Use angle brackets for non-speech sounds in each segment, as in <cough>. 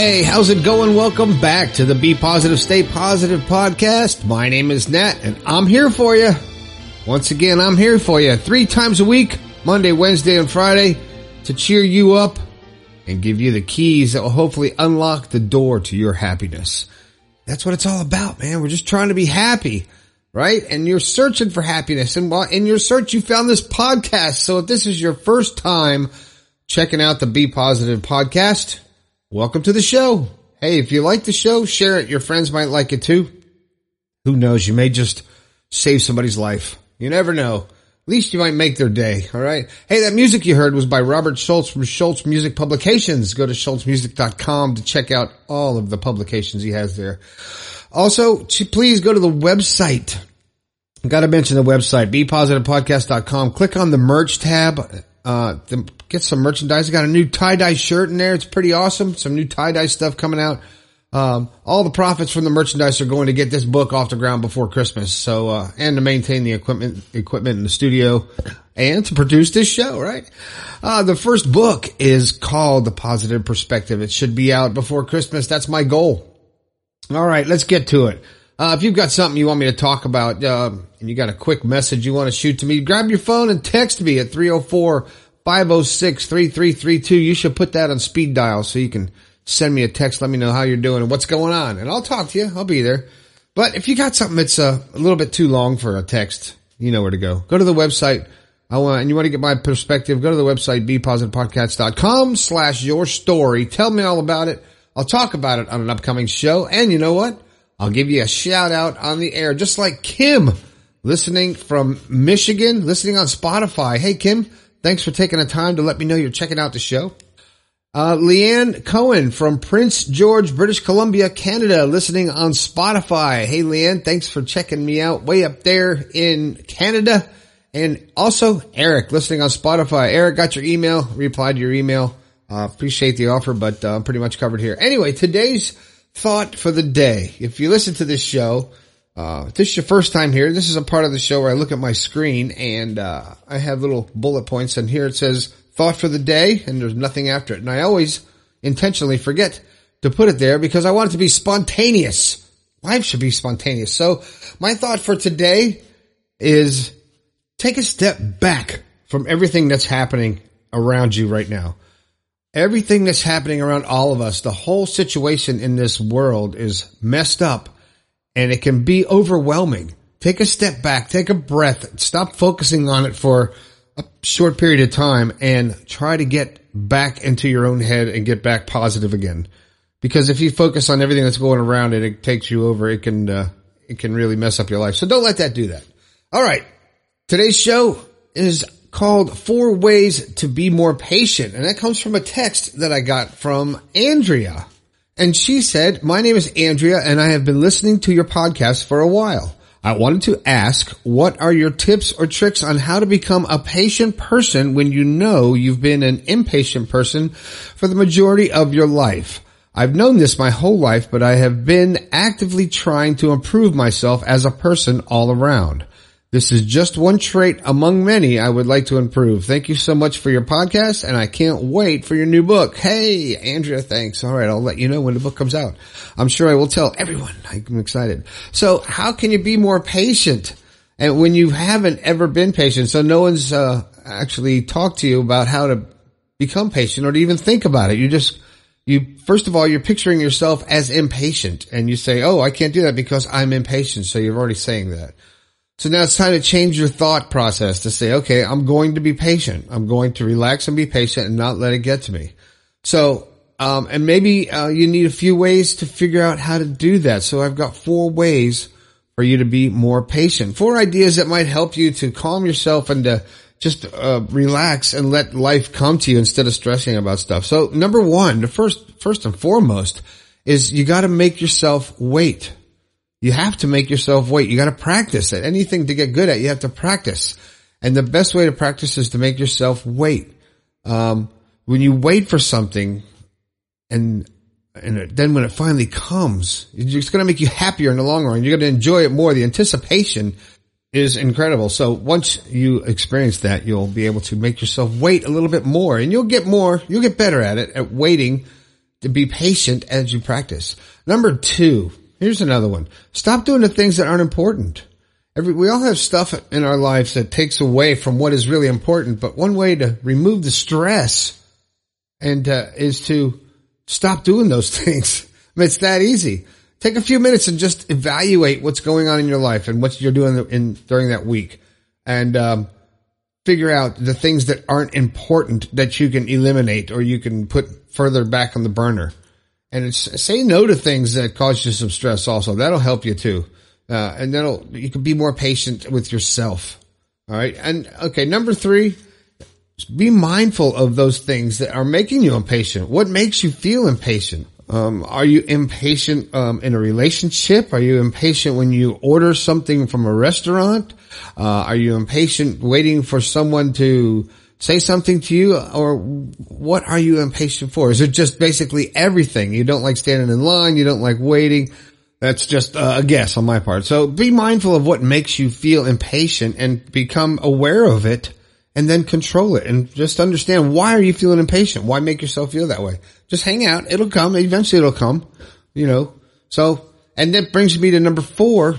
Hey, how's it going? Welcome back to the Be Positive, Stay Positive podcast. My name is Nat and I'm here for you. Once again, I'm here for you three times a week, Monday, Wednesday, and Friday to cheer you up and give you the keys that will hopefully unlock the door to your happiness. That's what it's all about, man. We're just trying to be happy, right? And you're searching for happiness and while in your search, you found this podcast. So if this is your first time checking out the Be Positive podcast, welcome to the show. Hey, if you like the show, share it. Your friends might like it too. Who knows? You may just save somebody's life. You never know. At least you might make their day. All right. Hey, that music you heard was by Robert Schultz from Schultz Music Publications. Go to schultzmusic.com to check out all of the publications he has there. Also, please go to the website. Got to mention the website, bepositivepodcast.com. Click on the merch tab. Uh, get some merchandise. I got a new tie-dye shirt in there. It's pretty awesome. Some new tie-dye stuff coming out. Um, all the profits from the merchandise are going to get this book off the ground before Christmas. So, uh, and to maintain the equipment, equipment in the studio and to produce this show, right? Uh, the first book is called The Positive Perspective. It should be out before Christmas. That's my goal. All right, let's get to it. Uh, if you've got something you want me to talk about, uh, and you got a quick message you want to shoot to me, grab your phone and text me at 304 506 3332. You should put that on speed dial so you can send me a text. Let me know how you're doing and what's going on and I'll talk to you. I'll be there. But if you got something that's uh, a little bit too long for a text, you know where to go. Go to the website. I want, and you want to get my perspective, go to the website, bepositivepodcast.com slash your story. Tell me all about it. I'll talk about it on an upcoming show. And you know what? I'll give you a shout out on the air, just like Kim listening from Michigan, listening on Spotify. Hey, Kim, thanks for taking the time to let me know you're checking out the show. Uh, Leanne Cohen from Prince George, British Columbia, Canada, listening on Spotify. Hey, Leanne, thanks for checking me out way up there in Canada. And also Eric listening on Spotify. Eric got your email, replied to your email. Uh, appreciate the offer, but uh, I'm pretty much covered here. Anyway, today's thought for the day. If you listen to this show, uh, if this is your first time here, this is a part of the show where I look at my screen and, uh, I have little bullet points and here it says thought for the day and there's nothing after it. And I always intentionally forget to put it there because I want it to be spontaneous. Life should be spontaneous. So my thought for today is take a step back from everything that's happening around you right now. Everything that's happening around all of us, the whole situation in this world is messed up and it can be overwhelming. Take a step back, take a breath, stop focusing on it for a short period of time and try to get back into your own head and get back positive again. Because if you focus on everything that's going around and it takes you over. It can, uh, it can really mess up your life. So don't let that do that. All right. Today's show is called four ways to be more patient. And that comes from a text that I got from Andrea. And she said, my name is Andrea and I have been listening to your podcast for a while. I wanted to ask, what are your tips or tricks on how to become a patient person when you know you've been an impatient person for the majority of your life? I've known this my whole life, but I have been actively trying to improve myself as a person all around. This is just one trait among many I would like to improve. Thank you so much for your podcast and I can't wait for your new book. Hey, Andrea, thanks. All right. I'll let you know when the book comes out. I'm sure I will tell everyone. I'm excited. So how can you be more patient? And when you haven't ever been patient, so no one's, uh, actually talked to you about how to become patient or to even think about it. You just, you, first of all, you're picturing yourself as impatient and you say, Oh, I can't do that because I'm impatient. So you're already saying that. So now it's time to change your thought process to say, okay, I'm going to be patient. I'm going to relax and be patient and not let it get to me. So, um, and maybe uh, you need a few ways to figure out how to do that. So I've got four ways for you to be more patient. Four ideas that might help you to calm yourself and to just uh, relax and let life come to you instead of stressing about stuff. So number one, the first, first and foremost is you got to make yourself wait. You have to make yourself wait. You got to practice it. Anything to get good at, you have to practice. And the best way to practice is to make yourself wait. Um, when you wait for something and, and then when it finally comes, it's going to make you happier in the long run. You're going to enjoy it more. The anticipation is incredible. So once you experience that, you'll be able to make yourself wait a little bit more and you'll get more, you'll get better at it, at waiting to be patient as you practice. Number two, here's another one. Stop doing the things that aren't important. Every, we all have stuff in our lives that takes away from what is really important, but one way to remove the stress and uh, is to stop doing those <laughs> things. I mean, it's that easy. Take a few minutes and just evaluate what's going on in your life and what you're doing in during that week, and um, figure out the things that aren't important that you can eliminate or you can put further back on the burner. And say no to things that cause you some stress. Also, that'll help you too, uh, and that'll you can be more patient with yourself. All right, and okay, number three be mindful of those things that are making you impatient. What makes you feel impatient? Um, are you impatient um, in a relationship? Are you impatient when you order something from a restaurant? Uh, are you impatient waiting for someone to say something to you? Or what are you impatient for? Is it just basically everything? You don't like standing in line. You don't like waiting. That's just a guess on my part. So be mindful of what makes you feel impatient and become aware of it and then control it and just understand why are you feeling impatient? Why make yourself feel that way? Just hang out. It'll come. Eventually it'll come, you know. So, and that brings me to number four.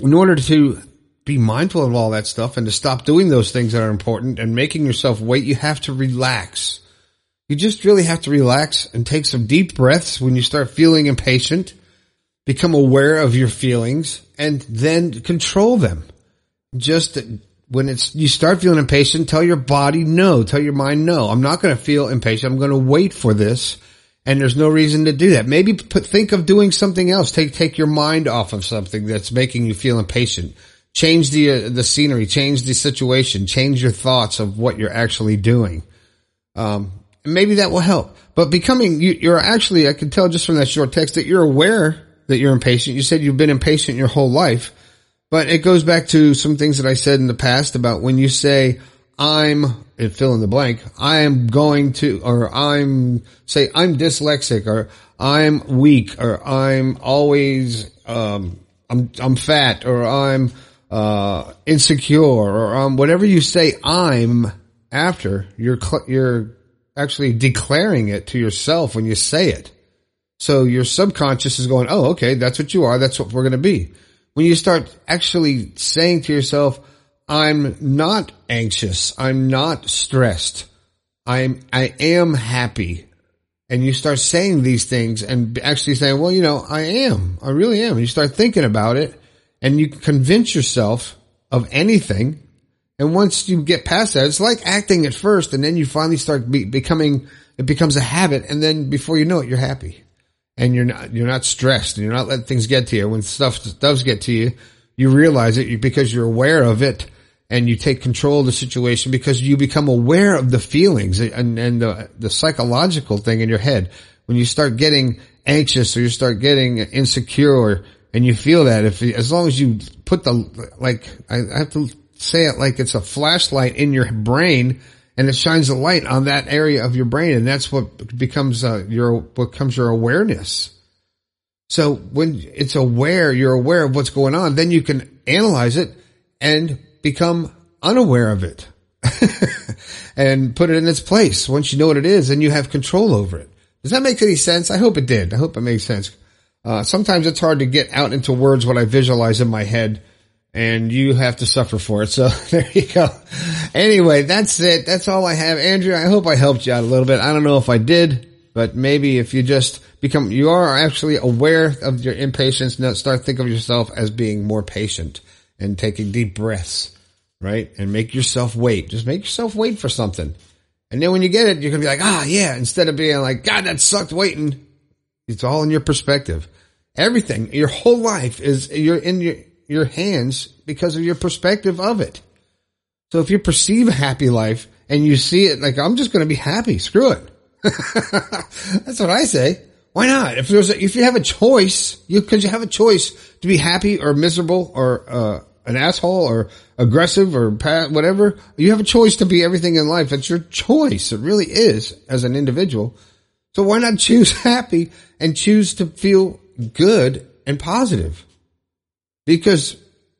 In order to be mindful of all that stuff and to stop doing those things that are important and making yourself wait, you have to relax. You just really have to relax and take some deep breaths when you start feeling impatient. Become aware of your feelings and then control them. Just when it's you start feeling impatient, tell your body no, tell your mind no. I'm not going to feel impatient. I'm going to wait for this, and there's no reason to do that. Maybe put, think of doing something else. Take take your mind off of something that's making you feel impatient. Change the uh, the scenery, change the situation, change your thoughts of what you're actually doing. Um, maybe that will help. But becoming you, you're actually, I can tell just from that short text that you're aware that you're impatient. You said you've been impatient your whole life but it goes back to some things that I said in the past about when you say, I'm, fill in the blank, I am going to, or I'm, say, I'm dyslexic, or I'm weak, or I'm always, um, I'm, I'm fat, or I'm, uh, insecure, or um, whatever you say I'm after, you're, cl- you're actually declaring it to yourself when you say it. So your subconscious is going, oh, okay, that's what you are. That's what we're going to be when you start actually saying to yourself, I'm not anxious. I'm not stressed. I'm, I am happy. And you start saying these things and actually saying, well, you know, I am. I really am. And you start thinking about it and you convince yourself of anything. And once you get past that, it's like acting at first and then you finally start be, becoming, it becomes a habit. And then before you know it, you're happy and you're not you're not stressed and you're not letting things get to you. When stuff does get to you, you realize it because you're aware of it and you take control of the situation because you become aware of the feelings and, and the, the psychological thing in your head. When you start getting anxious or you start getting insecure and you feel that if, as long as you put the, like, I have to say it like it's a flashlight in your brain and it shines a light on that area of your brain, and that's what becomes uh, your what becomes your awareness. So when it's aware, you're aware of what's going on, then you can analyze it and become unaware of it <laughs> and put it in its place. Once you know what it is, then you have control over it. Does that make any sense? I hope it did. I hope it makes sense. Uh, sometimes it's hard to get out into words what I visualize in my head and you have to suffer for it. So <laughs> there you go. Anyway, that's it. That's all I have. Andrew, I hope I helped you out a little bit. I don't know if I did, but maybe if you just become, you are actually aware of your impatience, start think of yourself as being more patient and taking deep breaths, right? And make yourself wait. Just make yourself wait for something. And then when you get it, you're going to be like, ah, yeah, instead of being like, God, that sucked waiting. It's all in your perspective. Everything, your whole life is, you're in your, your hands because of your perspective of it. So if you perceive a happy life and you see it like, I'm just going to be happy, screw it. <laughs> That's what I say. Why not? If there's a, if you have a choice, you, cause you have a choice to be happy or miserable or, uh, an asshole or aggressive or whatever. You have a choice to be everything in life. It's your choice. It really is as an individual. So why not choose <laughs> happy and choose to feel good and positive? because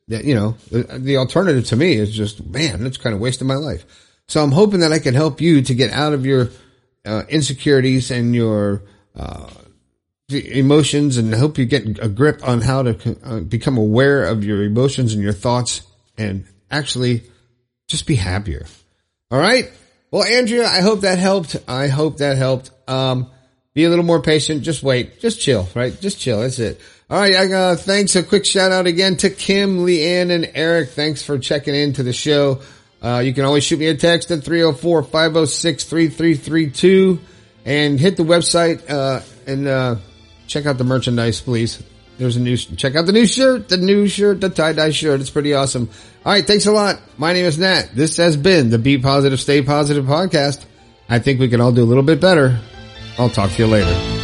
you know the, alternative to me is just man, it's kind of wasting my life. So I'm hoping that I can help you to get out of your uh, insecurities and your uh, emotions and help you get a grip on how to uh, become aware of your emotions and your thoughts and actually just be happier. All right. Well, Andrea, I hope that helped. I hope that helped. Um, be a little more patient. Just wait. Just chill, right? Just chill. That's it. All right. I uh, thanks. A quick shout out again to Kim, Leanne, and Eric. Thanks for checking in to the show. Uh, you can always shoot me a text at 304-506-3332 and hit the website, uh, and, uh, check out the merchandise, please. There's a new, check out the new shirt, the new shirt, the tie-dye shirt. It's pretty awesome. All right. Thanks a lot. My name is Nat. This has been the Be Positive, Stay Positive podcast. I think we can all do a little bit better. I'll talk to you later.